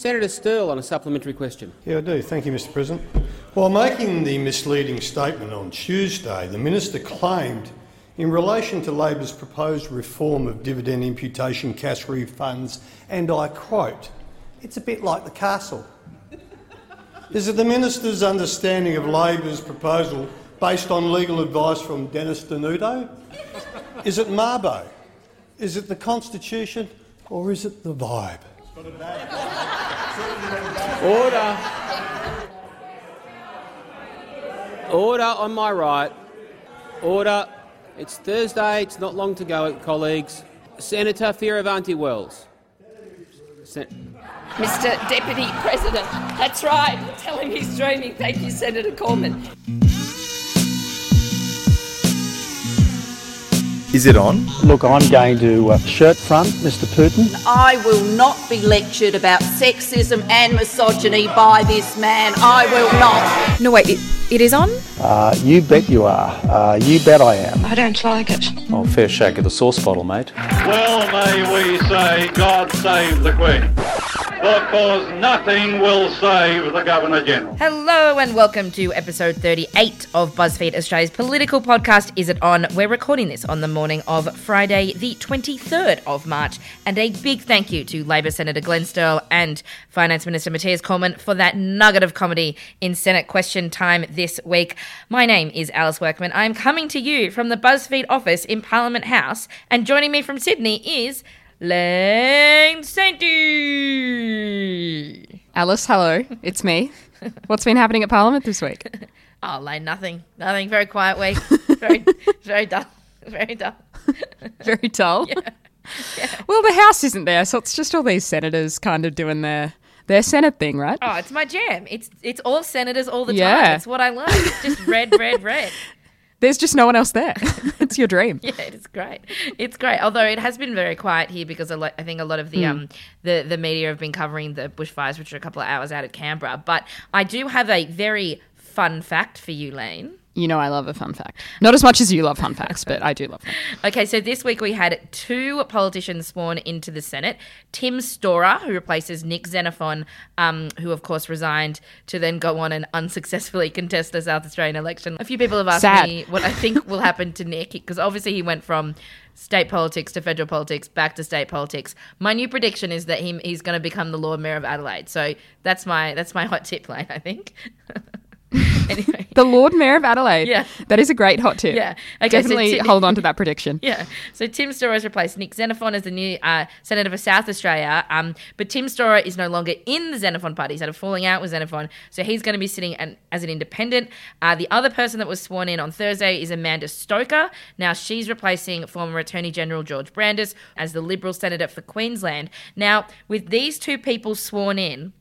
Senator Sterle on a supplementary question. Yeah, I do. Thank you, Mr President. While making the misleading statement on Tuesday, the Minister claimed in relation to Labor's proposed reform of dividend imputation cash refunds, and I quote, it's a bit like the castle. Is it the Minister's understanding of Labor's proposal based on legal advice from Dennis Denuto? Is it Mabo? Is it the Constitution? Or is it the vibe? Order. Order on my right. Order. It's Thursday. It's not long to go, colleagues. Senator Fierravanti Wells. Sen- Mr Deputy President, that's right. Tell him he's dreaming. Thank you, Senator Cormann. Is it on? Look, I'm going to uh, shirt front Mr Putin. I will not be lectured about sexism and misogyny by this man. I will not. No, wait, it, it is on? Uh, you bet you are. Uh, you bet I am. I don't like it. Oh, fair shake of the sauce bottle, mate. Well may we say, God save the Queen. Because nothing will save the Governor General. Hello and welcome to episode 38 of BuzzFeed Australia's political podcast, Is It On? We're recording this on the morning of Friday, the 23rd of March. And a big thank you to Labor Senator Glenn Sterle and Finance Minister Matthias Cormann for that nugget of comedy in Senate question time this week. My name is Alice Workman. I'm coming to you from the BuzzFeed office in Parliament House, and joining me from Sydney is Lane Sainty. Alice, hello. It's me. What's been happening at Parliament this week? Oh, Lane, nothing. Nothing. Very quiet week. Very, very dull. Very dull. Very dull. Well, the House isn't there, so it's just all these senators kind of doing their their Senate thing, right? Oh, it's my jam. It's it's all senators all the time. Yeah. It's what I love. It's just red, red, red. There's just no one else there. it's your dream. Yeah, it's great. It's great. Although it has been very quiet here because a lot, I think a lot of the um the the media have been covering the bushfires, which are a couple of hours out of Canberra. But I do have a very fun fact for you, Lane. You know I love a fun fact. Not as much as you love fun facts, but I do love them. Okay, so this week we had two politicians sworn into the Senate. Tim Storer, who replaces Nick Xenophon, um, who of course resigned to then go on and unsuccessfully contest the South Australian election. A few people have asked Sad. me what I think will happen to Nick, because obviously he went from state politics to federal politics back to state politics. My new prediction is that he, he's going to become the Lord Mayor of Adelaide. So that's my that's my hot tip line, I think. anyway. The Lord Mayor of Adelaide. Yeah. That is a great hot tip. Yeah. Okay, so Definitely hold on to that prediction. Yeah. So Tim Storer has replaced Nick Xenophon as the new uh, senator for South Australia. Um, but Tim Storer is no longer in the Xenophon party. He's had a falling out with Xenophon. So he's going to be sitting an, as an independent. Uh, the other person that was sworn in on Thursday is Amanda Stoker. Now she's replacing former Attorney General George Brandis as the Liberal senator for Queensland. Now, with these two people sworn in,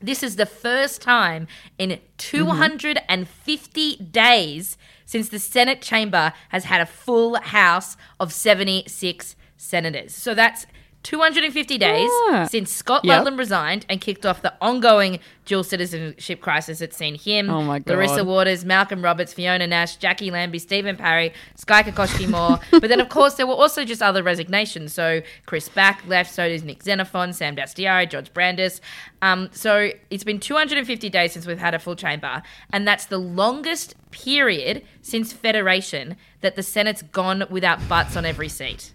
this is the first time in mm-hmm. 250 days since the Senate chamber has had a full house of 76 senators. So that's 250 days Ah. since Scott Yep. Ludlam resigned and kicked off the ongoing dual citizenship crisis that's seen him, Oh my God. Larissa. Waters, Malcolm Roberts, Fiona Nash, Jackie Lambie, Stephen Parry, Skye Kakoschke-Moore. but then, of course, there were also just other resignations. So Chris Back left, so does Nick Xenophon, Sam Dastyari, George Brandis. Um, so it's been 250 days since we've had a full chamber, and that's the longest period since Federation that the Senate's gone without butts on every seat.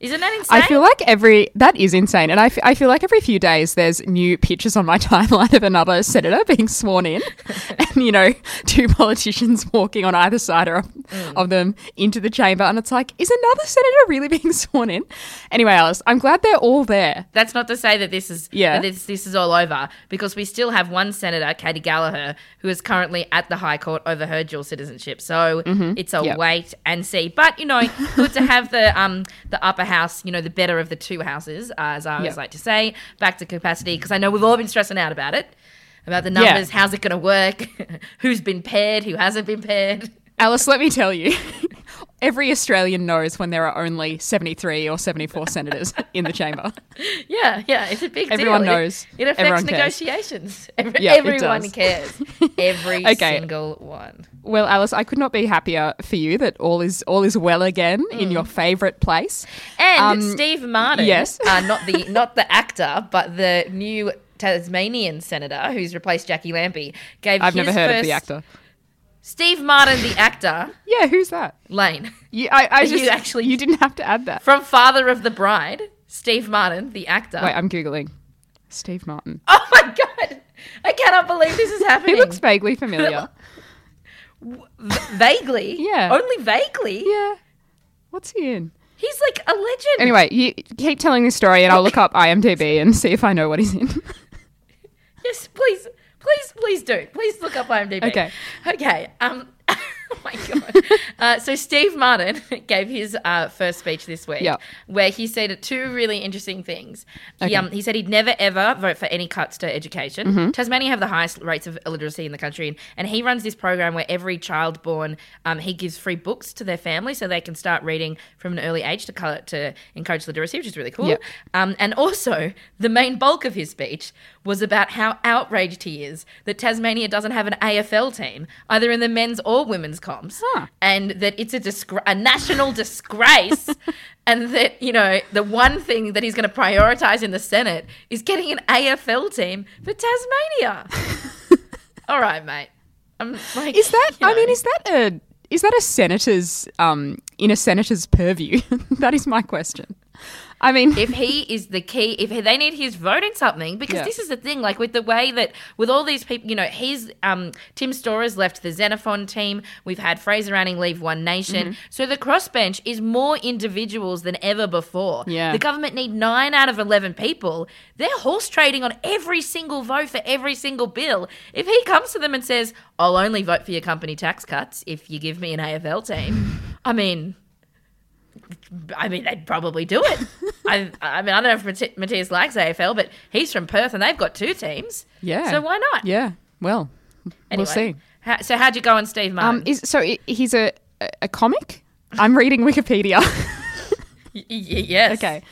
Isn't that insane? I feel like every that is insane, and I, f- I feel like every few days there's new pictures on my timeline of another senator being sworn in, and you know two politicians walking on either side of, Mm. of them into the chamber, and it's like, is another senator really being sworn in? Anyway, Alice, I'm glad they're all there. That's not to say that this is Yeah. this, this is all over because we still have one senator, Katie Gallagher, who is currently at the High Court over her dual citizenship. So it's a Mm-hmm. Yep. wait and see. But you know, good to have the um the upper house, you know, the better of the two houses, uh, as I always Yep. like to say, back to capacity because I know we've all been stressing out about it, about the numbers, how's it going to work, who's been paired, who hasn't been paired. Alice, let me tell you. Every Australian knows when there are only 73 or 74 senators in the chamber. Yeah, yeah, it's a big Everyone deal. It- knows. It, affects Everyone negotiations. Every, Yeah, it everyone cares. Every Okay. single one. Well, Alice, I could not be happier for you that all is all is well again in your favourite place. And Um, Steve Martin, yes. uh, not the not the actor, but the new Tasmanian senator who's replaced Jackie Lambie gave I've never heard of the actor. Steve Martin, the actor, Yeah, who's that? Lane. You, I, I You just actually- you didn't have to add that. From Father of the Bride, Steve Martin, the actor. Wait, I'm googling. Steve Martin. oh my god! I cannot believe this is happening. He looks vaguely familiar. V- vaguely. Yeah. Only vaguely. yeah. What's he in? He's like a legend. Anyway, you keep telling this story, and I'll look up IMDb and see if I know what he's in. Yes, please, please, please do. Please look up IMDb. Okay. Okay. Um. oh my god. Uh, so Steve Martin gave his uh, first speech this week, Yep. where he said two really interesting things. He Okay. um he said he'd never ever vote for any cuts to education. Mm-hmm. Tasmania have the highest rates of illiteracy in the country, and, and he runs this program where every child born, um, he gives free books to their family so they can start reading from an early age to color, to encourage literacy, which is really cool. Yep. Um, and also, the main bulk of his speech was about how outraged he is that Tasmania doesn't have an AFL team, either in the men's or women's comps, Huh. and that it's a, disgra- a national disgrace, and that, you know, the one thing that he's going to prioritize in the Senate is getting an AFL team for Tasmania. All right, mate. I'm like, Is that? you I mean, is that a is that a senator's um in a senator's purview? that is my question. I mean, if he is the key, if they need his vote in something, because Yeah. this is the thing, like with the way that with all these people, you know, he's um, Tim Storer's left the Xenophon team. We've had Fraser Anning leave One Nation, Mm-hmm. so the crossbench is more individuals than ever before. Yeah. the government need nine out of eleven people. They're horse trading on every single vote for every single bill. If he comes to them and says, "I'll only vote for your company tax cuts if you give me an AFL team," I mean. I mean, they'd probably do it. I, I mean, I don't know if Matthias likes AFL, but he's from Perth and they've got two teams. yeah. So why not? Yeah. Well, Anyway, we'll see. How, so how'd you go on Steve Martin? Um, is so he's a a comic. I'm reading Wikipedia. Y- yes. okay.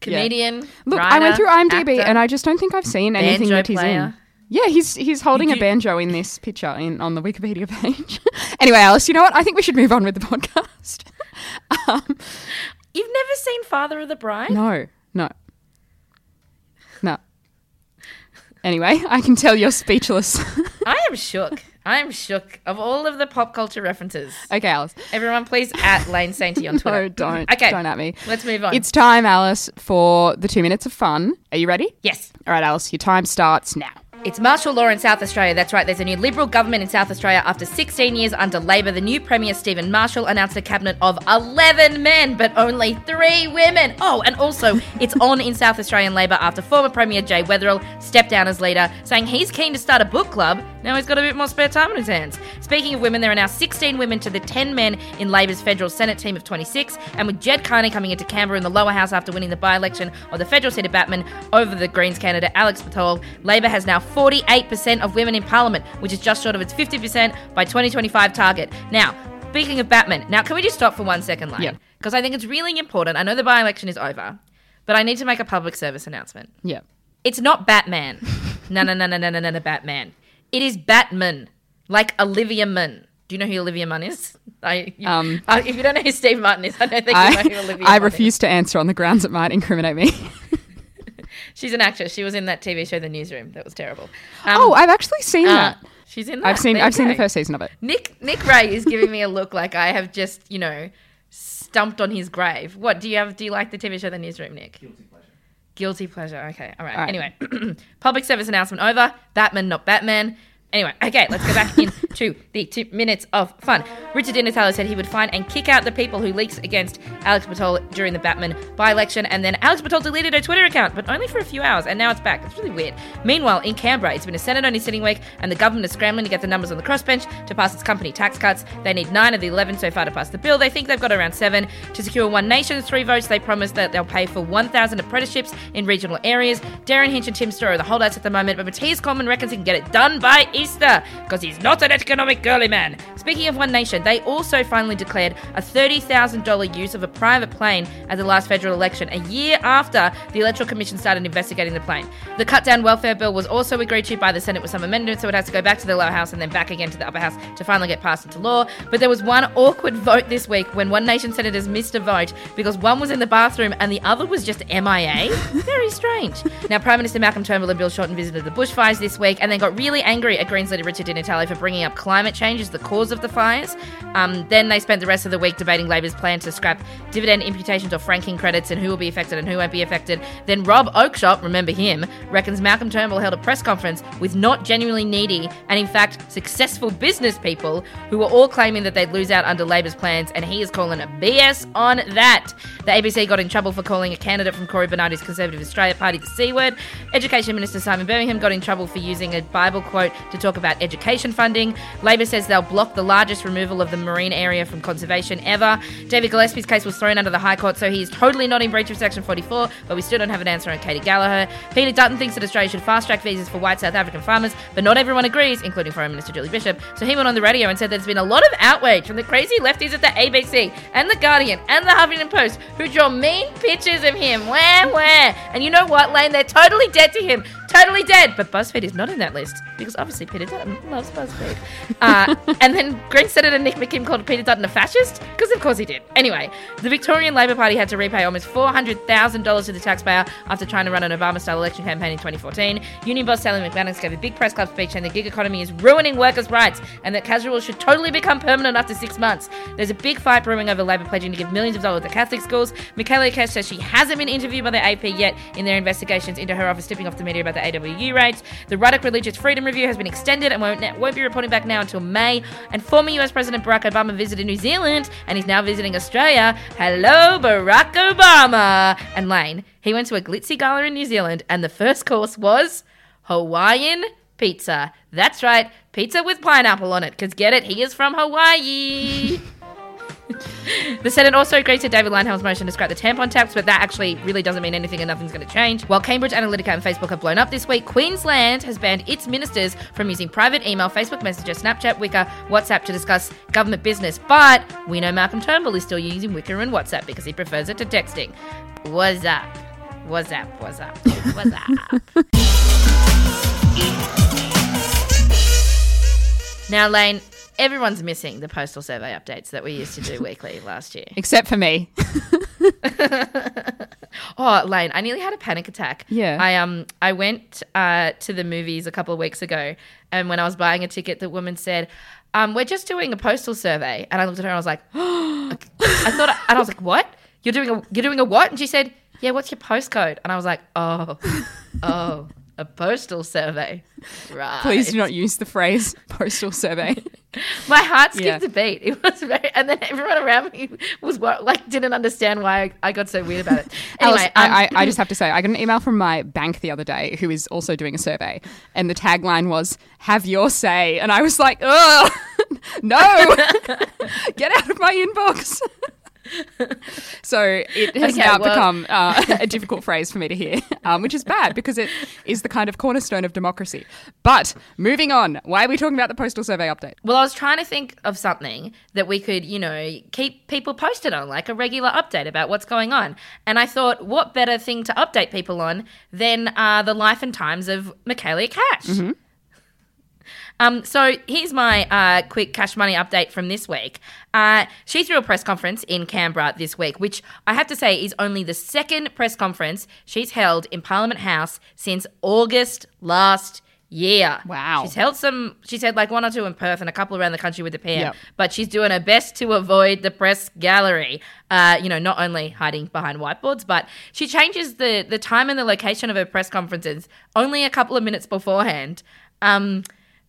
Comedian. Look, writer, I went through IMDb actor. and I just don't think I've seen anything that he's in. Yeah, he's he's holding You a banjo in this picture in on the Wikipedia page. anyway, Alice, you know what? I think we should move on with the podcast. um, You've never seen Father of the Bride? no, no, no. Anyway, I can tell you're speechless. I am shook. I am shook of all of the pop culture references. okay, Alice. Everyone, please at Lane Sainty on Twitter. No, don't. Okay. Don't at me. Let's move on. It's time, Alice, for the two minutes of fun. Are you ready? yes. All right, Alice, your time starts now. It's martial law in South Australia. That's right. There's a new Liberal government in South Australia after 16 years under Labor. The new Premier Stephen Marshall announced a cabinet of 11 men, but only three women. Oh, and also it's on in South Australian Labor after former Premier Jay Weatherill stepped down as leader, saying he's keen to start a book club. Now he's got a bit more spare time on his hands. Speaking of women, there are now 16 women to the 10 men in Labor's federal Senate team of 26, and with Ged Kearney coming into Canberra in the lower house after winning the by election of the federal seat of Batman over the Greens candidate Alex Bhathal, Labor has now 48% of women in Parliament, which is just short of its 50% by 2025 target. Now, speaking of Batman, now can we just stop for one second, Lane? Because yeah. I think it's really important. I know the by election is over, but I need to make a public service announcement. Yeah. It's not Batman. no, no, no, no, no, no, no, Batman. It is Batman, like Olivia Munn. Do you know who Olivia Munn is? I, you, Um, uh, if you don't know who Steve Martin is, I don't think you know who I, Olivia I Munn refuse to answer on the grounds it might incriminate me. She's an actress. She was in that TV show, The Newsroom. That was terrible. Um, oh, I've actually seen uh, that. she's in that. I've seen There I've seen the first season of it. Nick Nick Ray is giving me a look like I have just, you know, stumped on his grave. What do you have? Do you like the TV show The Newsroom, Nick? Guilty pleasure. Guilty pleasure. Okay. All right. All right. Anyway, public service announcement over. Batman, not Batman. Anyway, okay, let's go back into the two minutes of fun. Richard Di Natale said he would find and kick out the people who leaks against Alex Bhathal during the Batman by-election, and then Alex Bhathal deleted her Twitter account, but only for a few hours, and now it's back. It's really weird. Meanwhile, in Canberra, it's been a Senate-only sitting week, and the government is scrambling to get the numbers on the crossbench to pass its company tax cuts. They need nine of the 11 so far to pass the bill. They think they've got around seven. To secure One Nation's three votes, they promise that they'll pay for 1,000 apprenticeships in regional areas. Derryn Hinch and Tim Storer are the holdouts at the moment, but Matthias Cormann reckons he can get it done by Easter because he's not an economic girly man. Speaking of One Nation, they also finally declared a $30,000 use of a private plane at the last federal election, a year after the Electoral Commission started investigating the plane. The cut down welfare bill was also agreed to by the Senate with some amendments, so it has to go back to the lower house and then back again to the upper house to finally get passed into law. But there was one awkward vote this week when One Nation senators missed a vote because one was in the bathroom and the other was just MIA. Very strange. Now, Prime Minister Malcolm Turnbull and Bill Shorten visited the bushfires this week and then got really angry at Greens leader Richard Di Natale for bringing up climate change as the cause of the fires. Um, then they spent the rest of the week debating Labor's plan to scrap dividend imputations or franking credits and who will be affected and who won't be affected. Then Rob Oakeshott, remember him, reckons Malcolm Turnbull held a press conference with not genuinely needy and, in fact, successful business people who were all claiming that they'd lose out under Labor's plans, and he is calling a BS on that. The ABC got in trouble for calling a candidate from Cory Bernardi's Conservative Australia Party the C word. Education Minister Simon Birmingham got in trouble for using a Bible quote to talk about education funding. Labor says they'll block the largest removal of the marine area from conservation ever. David Gillespie's case was thrown under the High Court, so he's totally not in breach of Section 44, but we still don't have an answer on Katie Gallagher. Peter Dutton thinks that Australia should fast track visas for white South African farmers, but not everyone agrees, including Foreign Minister Julie Bishop. So he went on the radio and said there's been a lot of outrage from the crazy lefties at the ABC and the Guardian and the Huffington Post who draw mean pictures of him. Where, where? And you know what, Lane? They're totally dead to him. Totally dead. But BuzzFeed is not in that list because obviously Peter Dutton loves BuzzFeed. Uh, and then Green Senator Nick McKim called Peter Dutton a fascist because of course he did. Anyway, the Victorian Labor Party had to repay almost $400,000 to the taxpayer after trying to run an Obama style election campaign in 2014. Union boss Sally McManus gave a big press club speech saying the gig economy is ruining workers' rights and that casuals should totally become permanent after six months. There's a big fight brewing over Labor pledging to give millions of dollars to Catholic schools. Michaelia Cash says she hasn't been interviewed by the AP yet in their investigations into her office tipping off the media about the AWU rates. The Ruddock Religious Freedom Review has been extended and won't, won't be reporting back now until May. And former US President Barack Obama visited New Zealand and he's now visiting Australia. Hello, Barack Obama. And Lane, he went to a glitzy gala in New Zealand and the first course was Hawaiian pizza. That's right, pizza with pineapple on it. Because get it, he is from Hawaii. The Senate also agreed to David Leyonhjelm's motion to scrap the tampon tax, but that actually really doesn't mean anything and nothing's going to change. While Cambridge Analytica and Facebook have blown up this week, Queensland has banned its ministers from using private email, Facebook Messenger, Snapchat, Wickr, WhatsApp to discuss government business. But we know Malcolm Turnbull is still using Wickr and WhatsApp because he prefers it to texting. What's up? What's up? What's up? What's up? now, Lane, everyone's missing the postal survey updates that we used to do weekly last year. Except for me. Oh, Lane, I nearly had a panic attack. Yeah. I um I went uh, to the movies a couple of weeks ago, and when I was buying a ticket, the woman said, um, "We're just doing a postal survey," and I looked at her and I was like, I thought, and I was like, "What? You're doing a you're doing a what?" And she said, "Yeah, what's your postcode?" And I was like, "Oh, oh." A postal survey, right? Please do not use the phrase postal survey. My heart skipped Yeah. a beat. It was very, and then everyone around me was like, didn't understand why I, I got so weird about it. Anyway, Alice, um, I, I, I just have to say, I got an email from my bank the other day who is also doing a survey, and the tagline was "Have your say," and I was like, "Ugh, no, get out of my inbox." So it has Okay, now well- become uh, a difficult phrase for me to hear, um, which is bad because it is the kind of cornerstone of democracy. But moving on, why are we talking about the postal survey update? Well, I was trying to think of something that we could, you know, keep people posted on, like a regular update about what's going on. And I thought, what better thing to update people on than uh, the life and times of Michaelia Cash? Um, so here's my uh, quick cash money update from this week. Uh, she threw a press conference in Canberra this week, which I have to say is only the second press conference she's held in Parliament House since August last year. Wow. She's held some, she's had like one or two in Perth and a couple around the country with the PM, Yep. but she's doing her best to avoid the press gallery. Uh, you know, not only hiding behind whiteboards, but she changes the, the time and the location of her press conferences only a couple of minutes beforehand. Um,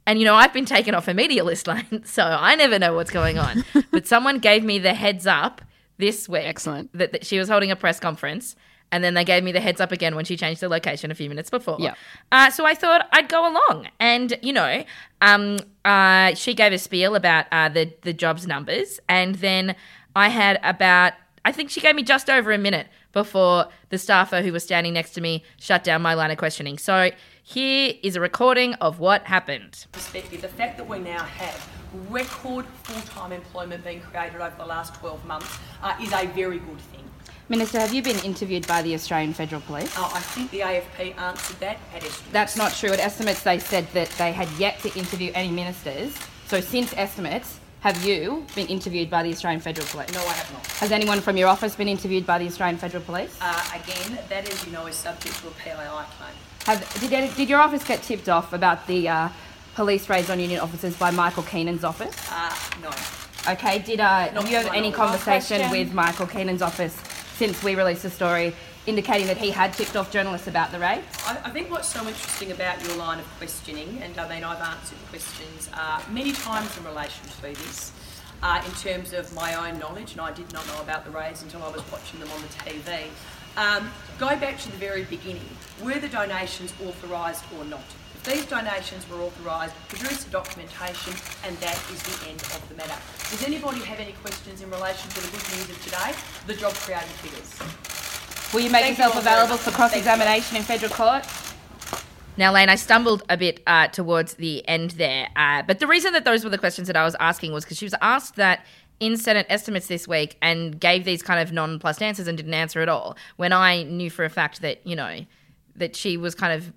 and you know, I've been taken off a media list line, so I never know what's going on. but someone gave me the heads up this week. Excellent. That, that she was holding a press conference. And then they gave me the heads up again when she changed the location a few minutes before. Yep. Uh, so I thought I'd go along. And, you know, um, uh, she gave a spiel about uh, the, the jobs numbers. And then I had about, I think she gave me just over a minute before the staffer who was standing next to me shut down my line of questioning. So Here is a recording of what happened. perspective, the fact that we now have record full-time employment being created over the last 12 months uh, is a very good thing. Minister, have you been interviewed by the Australian Federal Police? Uh, I think the AFP answered that at estimates. That's not true. At estimates, they said that they had yet to interview any ministers. So, since estimates, have you been interviewed by the Australian Federal Police? No, I have not. Has anyone from your office been interviewed by the Australian Federal Police? Uh, again, that, as you know, is subject to a PII claim. Have, did, did your office get tipped off about the uh, police raids on union officers by Michael Keenan's office? Uh, no. Okay, did uh, Not have you my any conversation with Michael Keenan's office since we released the story indicating that he had tipped off journalists about the raids? I, I think what's so interesting about your line of questioning, and I mean, I've answered questions uh, many times in relation to this, uh, in terms of my own knowledge, and I did not know about the raids until I was watching them on the TV. Um, go back to the very beginning. Were the donations authorised or not? If these donations were authorised, produce the documentation, and that is the end of the matter. Does anybody have any questions in relation to the good news of today, the job created figures? Will you make Thank yourself all very available for cross examination in federal court? Now, Lane, I stumbled a bit uh, towards the end there, uh, but the reason that those were the questions that I was asking was because she was asked that in Senate estimates this week and gave these kind of nonplussed answers and didn't answer at all. When I knew for a fact that you know that she was kind of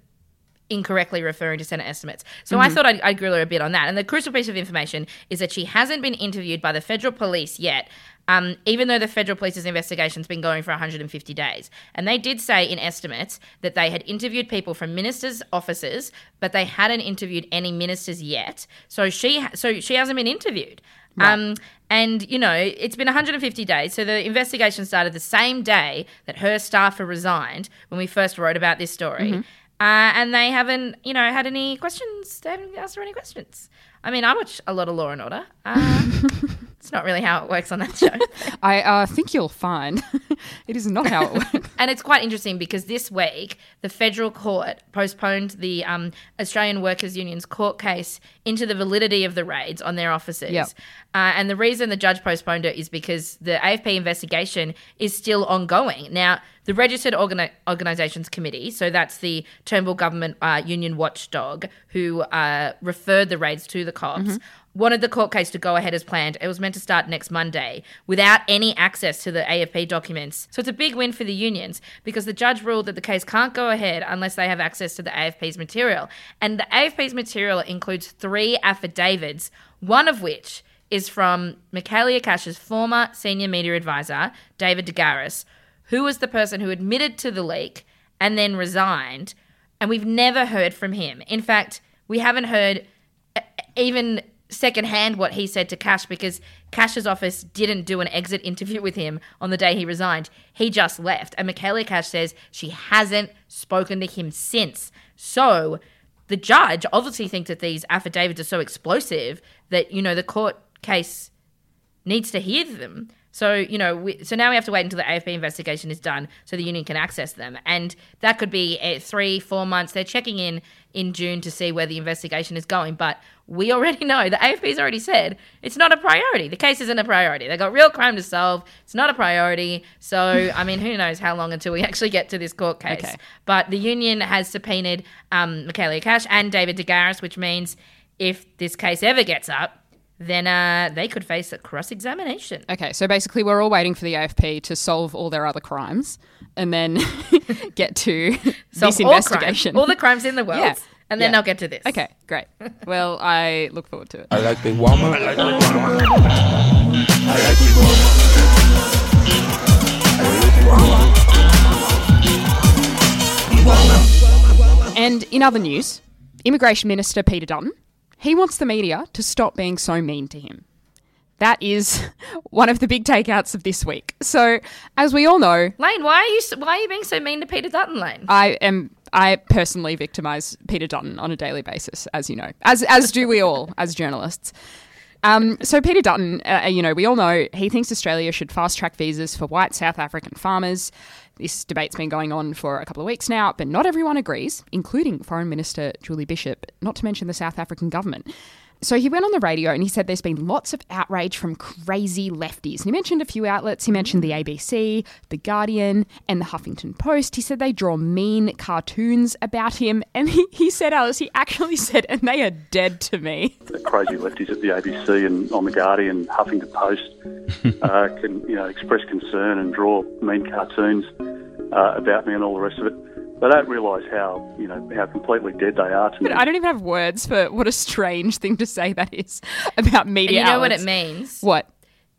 incorrectly referring to Senate estimates. So I Mhm. thought I'd, I'd grill her a bit on that. And the crucial piece of information is that she hasn't been interviewed by the federal police yet. Um, even though the federal police's investigation's been going for 150 days. And they did say in estimates that they had interviewed people from ministers' offices, but they hadn't interviewed any ministers yet. So she ha- so she hasn't been interviewed. Um, and you know, it's been 150 days. So the investigation started the same day that her staffer resigned when we first wrote about this story. Mhm. Uh, and they haven't, you know, had any questions. They haven't asked her any questions. I mean, I watch a lot of Law and Order. Uh, it's not really how it works on that show. I uh, think you'll find it is not how it works. and it's quite interesting because this week the federal court postponed the um, Australian Workers Union's court case into the validity of the raids on their offices. Yep. Uh, and the reason the judge postponed it is because the AFP investigation is still ongoing. Now, the Registered Organi- Organisations Committee, so that's the Turnbull government uh, union watchdog who uh, referred the raids to the cops, Mm-hmm. Wanted the court case to go ahead as planned. It was meant to start next Monday without any access to the AFP documents. So it's a big win for the unions because the judge ruled that the case can't go ahead unless they have access to the AFP's material. And the AFP's material includes three affidavits, one of which is from Michaelia Cash's former senior media advisor, David De Garis, who was the person who admitted to the leak and then resigned. And we've never heard from him. In fact, we haven't heard even secondhand what he said to Cash because Cash's office didn't do an exit interview with him on the day he resigned. He just left. And Michaelia Cash says she hasn't spoken to him since. So the judge obviously thinks that these affidavits are so explosive that, you know, the court case needs to hear them. So, you know, we, so now we have to wait until the AFP investigation is done so the union can access them. And that could be uh, three, four months. They're checking in in June to see where the investigation is going. But we already know, the AFP's already said it's not a priority. The case isn't a priority. They've got real crime to solve. It's not a priority. So, I mean, who knows how long until we actually get to this court case. Okay. But the union has subpoenaed um, Michaelia Cash and David De Garis, which means if this case ever gets up, then uh, they could face a cross examination. Okay, so basically, we're all waiting for the AFP to solve all their other crimes and then get to Solve this all crimes, investigation. all the crimes in the world, Yeah. and then Yeah. they'll get to this. Okay, great. Well, I look forward to it. I like big woman. I like big woman. I like big woman. And in other news, Immigration Minister Peter Dutton, he wants the media to stop being so mean to him. That is one of the big takeouts of this week. So, as we all know, Lane, why are you why are you being so mean to Peter Dutton, Lane? I am I personally victimize Peter Dutton on a daily basis, as you know, as as do we all as journalists. Um, so Peter Dutton, uh, you know, we all know he thinks Australia should fast track visas for white South African farmers. This debate's been going on for a couple of weeks now, but not everyone agrees, including Foreign Minister Julie Bishop, not to mention the South African government. So he went on the radio and he said there's been lots of outrage from crazy lefties. And he mentioned a few outlets. He mentioned the ABC, The Guardian, and the Huffington Post. He said they draw mean cartoons about him. And he, he said, Alice, he actually said, and they are dead to me. the crazy lefties at the ABC and on the Guardian, Huffington Post uh, can you know express concern and draw mean cartoons uh, about me and all the rest of it. They don't realise how you know how completely dead they are to me. I don't even have words for what a strange thing to say that is about And media. you know what it means? What?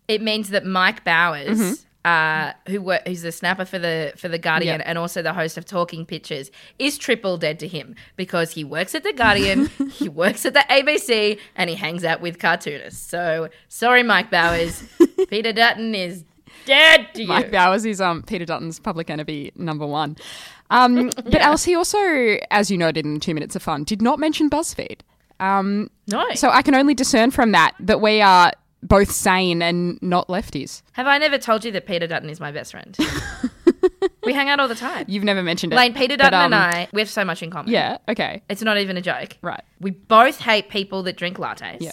It means that Mike Bowers, Mhm. uh, who wor- who's the snapper for the for the Guardian Yep. and also the host of Talking Pictures, is triple dead to him because he works at the Guardian, he works at the ABC, and he hangs out with cartoonists. So sorry, Mike Bowers, Peter Dutton is dead to you. Mike Bowers is um, Peter Dutton's public enemy number one. Um, but Alice, he also, as you noted in Two Minutes of Fun, did not mention BuzzFeed. Um, no. So I can only discern from that that we are both sane and not lefties. Have I never told you that Peter Dutton is my best friend? we hang out all the time. You've never mentioned it. Lane, Peter but, Dutton and um, I, we have so much in common. Yeah, okay. It's not even a joke. Right. We both hate people that drink lattes. Yeah.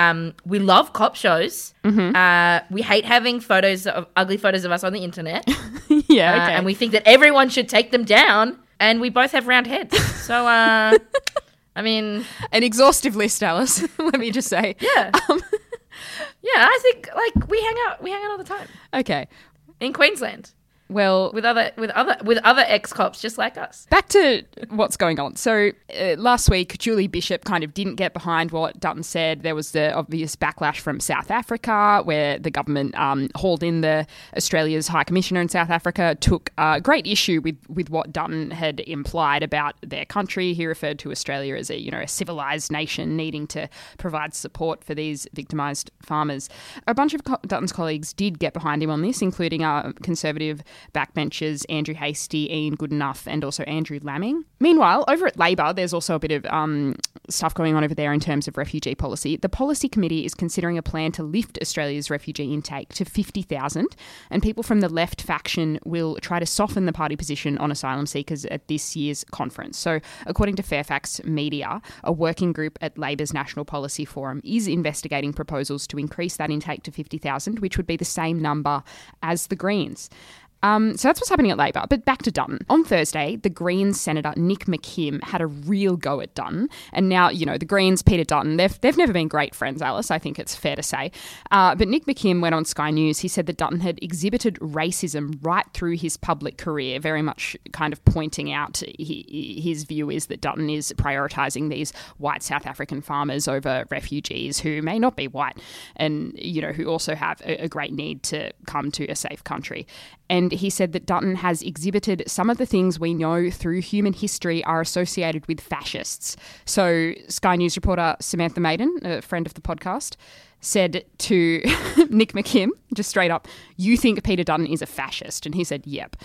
Um, we love cop shows. Mhm. Uh, we hate having photos of ugly photos of us on the internet. yeah, Uh, okay. and we think that everyone should take them down. And we both have round heads. So, uh, I mean, An exhaustive list, Alice. Let me just say. yeah, yeah. I think like we hang out. We hang out all the time Okay. in Queensland Well, with other with other with other ex cops just like us. Back to what's going on. So uh, last week, Julie Bishop kind of didn't get behind what Dutton said. There was the obvious backlash from South Africa, where the government um, hauled in the Australia's High Commissioner in South Africa, took uh, great issue with with what Dutton had implied about their country. He referred to Australia as a you know a civilized nation needing to provide support for these victimised farmers. A bunch of Dutton's colleagues did get behind him on this, including our conservative backbenchers Andrew Hastie, Ian Goodenough, and also Andrew Laming. Meanwhile, over at Labor, there's also a bit of um, stuff going on over there in terms of refugee policy. The policy committee is considering a plan to lift Australia's refugee intake to 50,000, and people from the left faction will try to soften the party position on asylum seekers at this year's conference. So, according to Fairfax Media, a working group at Labor's National Policy Forum is investigating proposals to increase that intake to 50,000, which would be the same number as the Greens. Um, so that's what's happening at Labor. But back to Dutton. On Thursday, the Greens Senator Nick McKim had a real go at Dutton. And now, you know, the Greens, Peter Dutton, they've, they've never been great friends, Alice, I think it's fair to say. Uh, but Nick McKim went on Sky News. He said that Dutton had exhibited racism right through his public career, very much kind of pointing out he, his view is that Dutton is prioritising these white South African farmers over refugees who may not be white and, you know, who also have a, a great need to come to a safe country. And he said that Dutton has exhibited some of the things we know through human history are associated with fascists. So, Sky News reporter Samantha Maiden, a friend of the podcast, said to Nick McKim, just straight up, You think Peter Dutton is a fascist? And he said, Yep.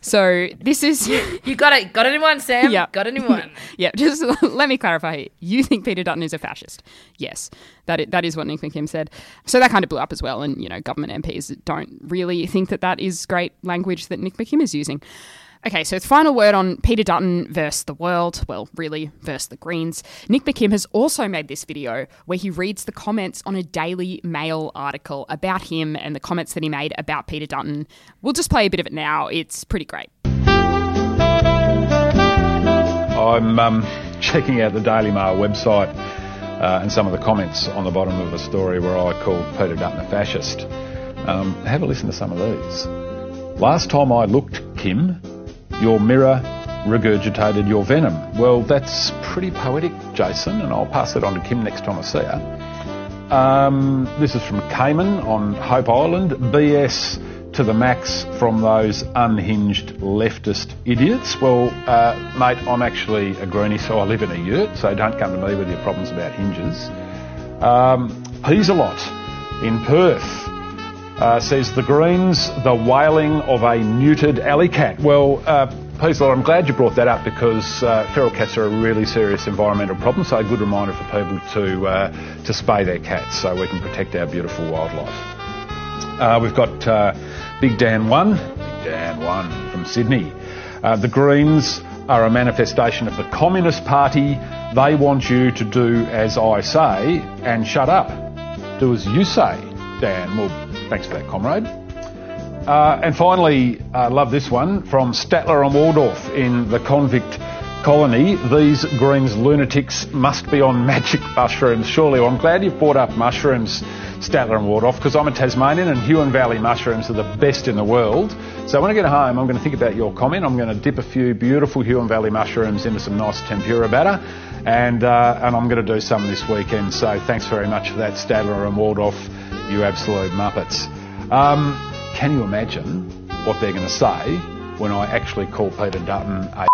So, this is. You got it. Got it in one, Sam. Yeah. Got it in one. yeah, just let me clarify. You think Peter Dutton is a fascist? Yes, that is, that is what Nick McKim said. So that kind of blew up as well. And, you know, government MPs don't really think that that is great language that Nick McKim is using. Okay, so final word on Peter Dutton versus the world. Well, really, versus the Greens. Nick McKim has also made this video where he reads the comments on a Daily Mail article about him and the comments that he made about Peter Dutton. We'll just play a bit of it now. It's pretty great. I'm um, checking out the Daily Mail website uh, and some of the comments on the bottom of a story where I called Peter Dutton a fascist. Um, have a listen to some of these. Last time I looked, Kim, your mirror regurgitated your venom. Well, that's pretty poetic, Jason, and I'll pass it on to Kim next time I see her. Um, this is from Cayman on Hope Island. BS to the max from those unhinged leftist idiots. Well, uh, mate, I'm actually a greenie, so I live in a yurt, so don't come to me with your problems about hinges. Um, lot in Perth uh, says the Greens, the wailing of a neutered alley cat. Well, uh, Peasalot, I'm glad you brought that up because uh, feral cats are a really serious environmental problem, so a good reminder for people to, uh, to spay their cats so we can protect our beautiful wildlife. Uh, we've got uh, Big Dan 1, Big Dan 1 from Sydney. The Greens are a manifestation of the Communist Party They want you to do as I say and shut up. Do as you say, Dan. Well, thanks for that, comrade. Uh, and finally, I love this one from Statler and Waldorf in the convict colony. These Greens lunatics must be on magic mushrooms. Surely, well, I'm glad you've brought up mushrooms, Statler and Waldorf, because I'm a Tasmanian and Huon Valley mushrooms are the best in the world. So when I get home, I'm going to think about your comment. I'm going to dip a few beautiful Huon Valley mushrooms into some nice tempura batter. And, uh, and I'm going to do some this weekend. So thanks very much for that, Statler and Waldorf, you absolute muppets. Um, can you imagine what they're going to say when I actually call Peter Dutton a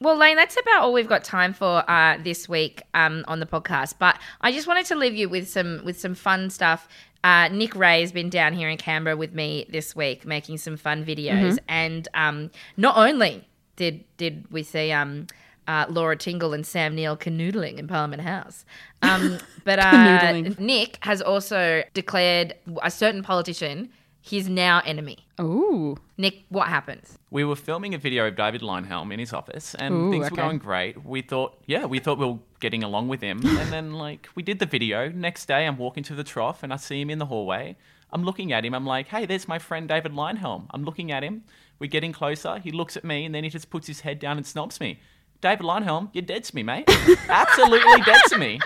Well, Lane, that's about all we've got time for uh, this week um, on the podcast. But I just wanted to leave you with some with some fun stuff. Uh, Nick Ray has been down here in Canberra with me this week, making some fun videos. Mhm. And um, not only did did we see um, uh, Laura Tingle and Sam Neill canoodling in Parliament House, um, but uh, Nick has also declared a certain politician his now enemy. Ooh. Nick, what happens? We were filming a video of David Leyonhjelm in his office, and Ooh, things okay. were going great. We thought, yeah, we thought we were getting along with him, and then like we did the video. Next day, I'm walking to the trough, and I see him in the hallway. I'm looking at him. I'm like, hey, there's my friend David Leyonhjelm. I'm looking at him. We're getting closer. He looks at me, and then he just puts his head down and snobs me. David Leyonhjelm, you're dead to me, mate. Absolutely dead to me.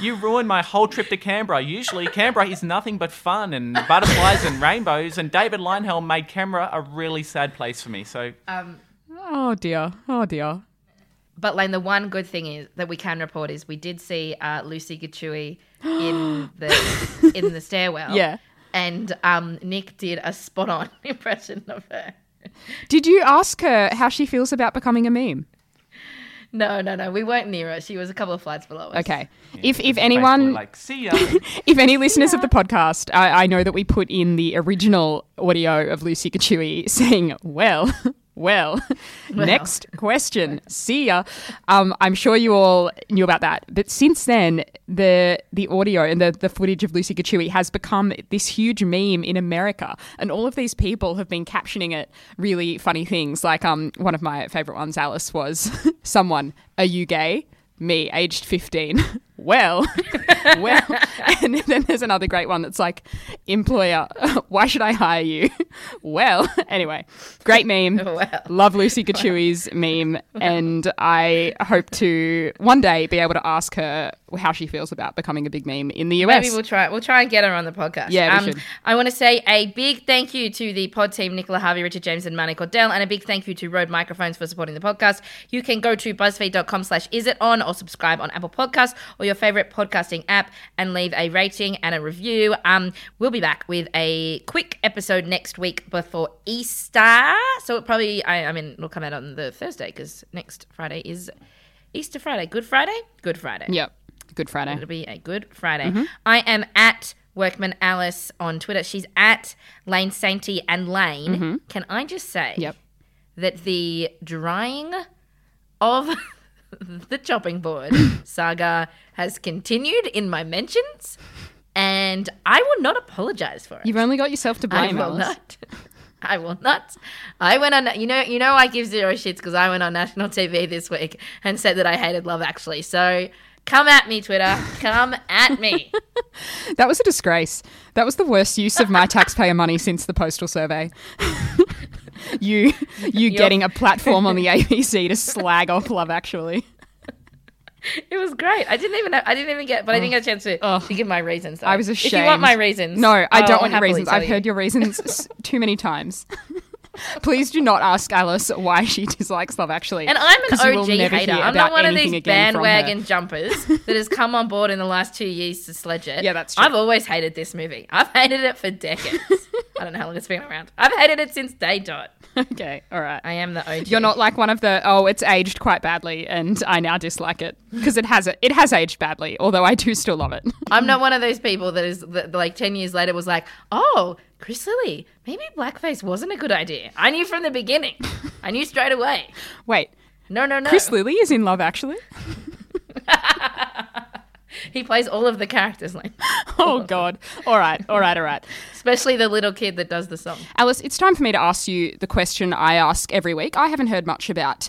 You ruined my whole trip to Canberra. Usually, Canberra is nothing but fun and butterflies and rainbows. And David Leyonhjelm made Canberra a really sad place for me. So, Um, Oh dear. Oh dear. But Lane, the one good thing is that we can report is we did see uh, Lucy Gichuhi in the in the stairwell. Yeah. And um, Nick did a spot on impression of her. Did you ask her how she feels about becoming a meme? No, no, no. We weren't near her. She was a couple of flights below us. Okay. if if anyone like, see ya. if any listeners of the podcast, I, I know that we put in the original audio of Lucy Gichuhi saying, "Well, well, Well. next question. See ya." Um, I'm sure you all knew about that, but since then, the the audio and the the footage of Lucy Gichuhi has become this huge meme in America, and all of these people have been captioning it really funny things. Like um, one of my favorite ones, Alice, was someone, "Are you gay?" Me, aged 15. well, well. And then there's another great one that's like, employer, why should I hire you? well, anyway, great meme. Love Lucy Gichuhi's meme. And I hope to one day be able to ask her how she feels about becoming a big meme in the US. Maybe we'll try. We'll try and get her on the podcast. Yeah, um. I want to say a big thank you to the pod team, Nicola Harvey, Richard James, and Manny Cordell, and a big thank you to Rode Microphones for supporting the podcast. You can go to buzzfeed.com/slash is it on or subscribe on Apple Podcasts or your favorite podcasting app and leave a rating and a review. Um, we'll be back with a quick episode next week before Easter. So it probably, I, I mean, it'll come out on the Thursday because next Friday is Easter Friday. Good Friday. Good Friday. Yep. Good Friday. It'll be a good Friday. Mhm. I am at Workman Alice on Twitter. She's at Lane Sainty and Lane. Mhm. Can I just say Yep. that the drying of the chopping board saga has continued in my mentions, and I will not apologize for it. You've only got yourself to blame, I will Alice. not. I will not. I went on. You know. You know. I give zero shits because I went on national TV this week and said that I hated Love Actually. So come at me, Twitter. Come at me. That was a disgrace. That was the worst use of my taxpayer money since the postal survey. you you getting a platform on the ABC to slag off Love Actually. It was great. I didn't even. I didn't even get. But I didn't get a chance to, oh. to give my reasons. Though. I was ashamed. If you want my reasons, no, I don't want reasons. I've you. heard your reasons too many times. Please do not ask Alice why she dislikes Love Actually. And I'm an OG hater. I'm not one of these again from her. bandwagon jumpers that has come on board in the last two years to sledge it. Yeah, that's true. I've always hated this movie. I've hated it for decades. I don't know how long it's been around. I've hated it since day dot. Okay, all right. I am the OG. You're not like one of the oh, it's aged quite badly, and I now dislike it because it has it. It has aged badly, although I do still love it. I'm not one of those people that is that, like ten years later was like, oh, Chris Lilley, maybe blackface wasn't a good idea. I knew from the beginning. I knew straight away. Wait, No, no, no. Chris Lilley is in Love Actually. He plays all of the characters, like Oh God! All right, all right, all right. especially the little kid that does the song. Alice, it's time for me to ask you the question I ask every week. I haven't heard much about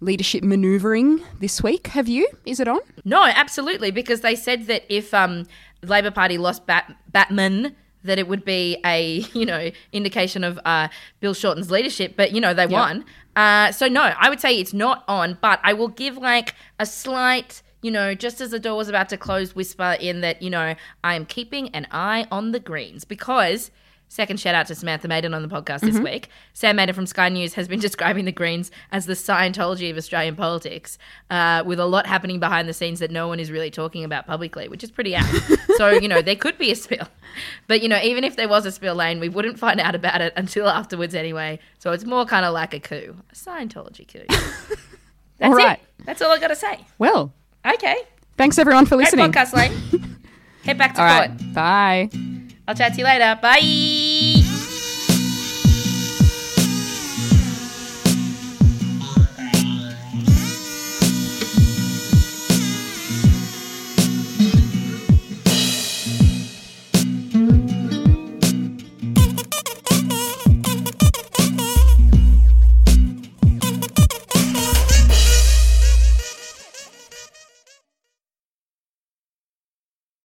leadership manoeuvring this week. Have you? Is it on? No, absolutely, because they said that if um, the Labor Party lost Bat- Batman, that it would be a you know indication of uh, Bill Shorten's leadership. But you know they won, uh, so no, I would say it's not on. But I will give like a slight. You know, just as the door was about to close, whisper in that, you know, I am keeping an eye on the Greens because Second shout out to Samantha Maiden on the podcast this Mhm. week. Sam Maiden from Sky News has been describing the Greens as the Scientology of Australian politics, uh, with a lot happening behind the scenes that no one is really talking about publicly, which is pretty apt. so, you know, there could be a spill. But, you know, even if there was a spill lane, we wouldn't find out about it until afterwards anyway. So it's more kind of like a coup, a Scientology coup. That's All right. it. That's all I got to say. Well, Okay. thanks everyone for listening. Great podcast, Lane. Head back to All court. right. Bye. I'll chat to you later. Bye.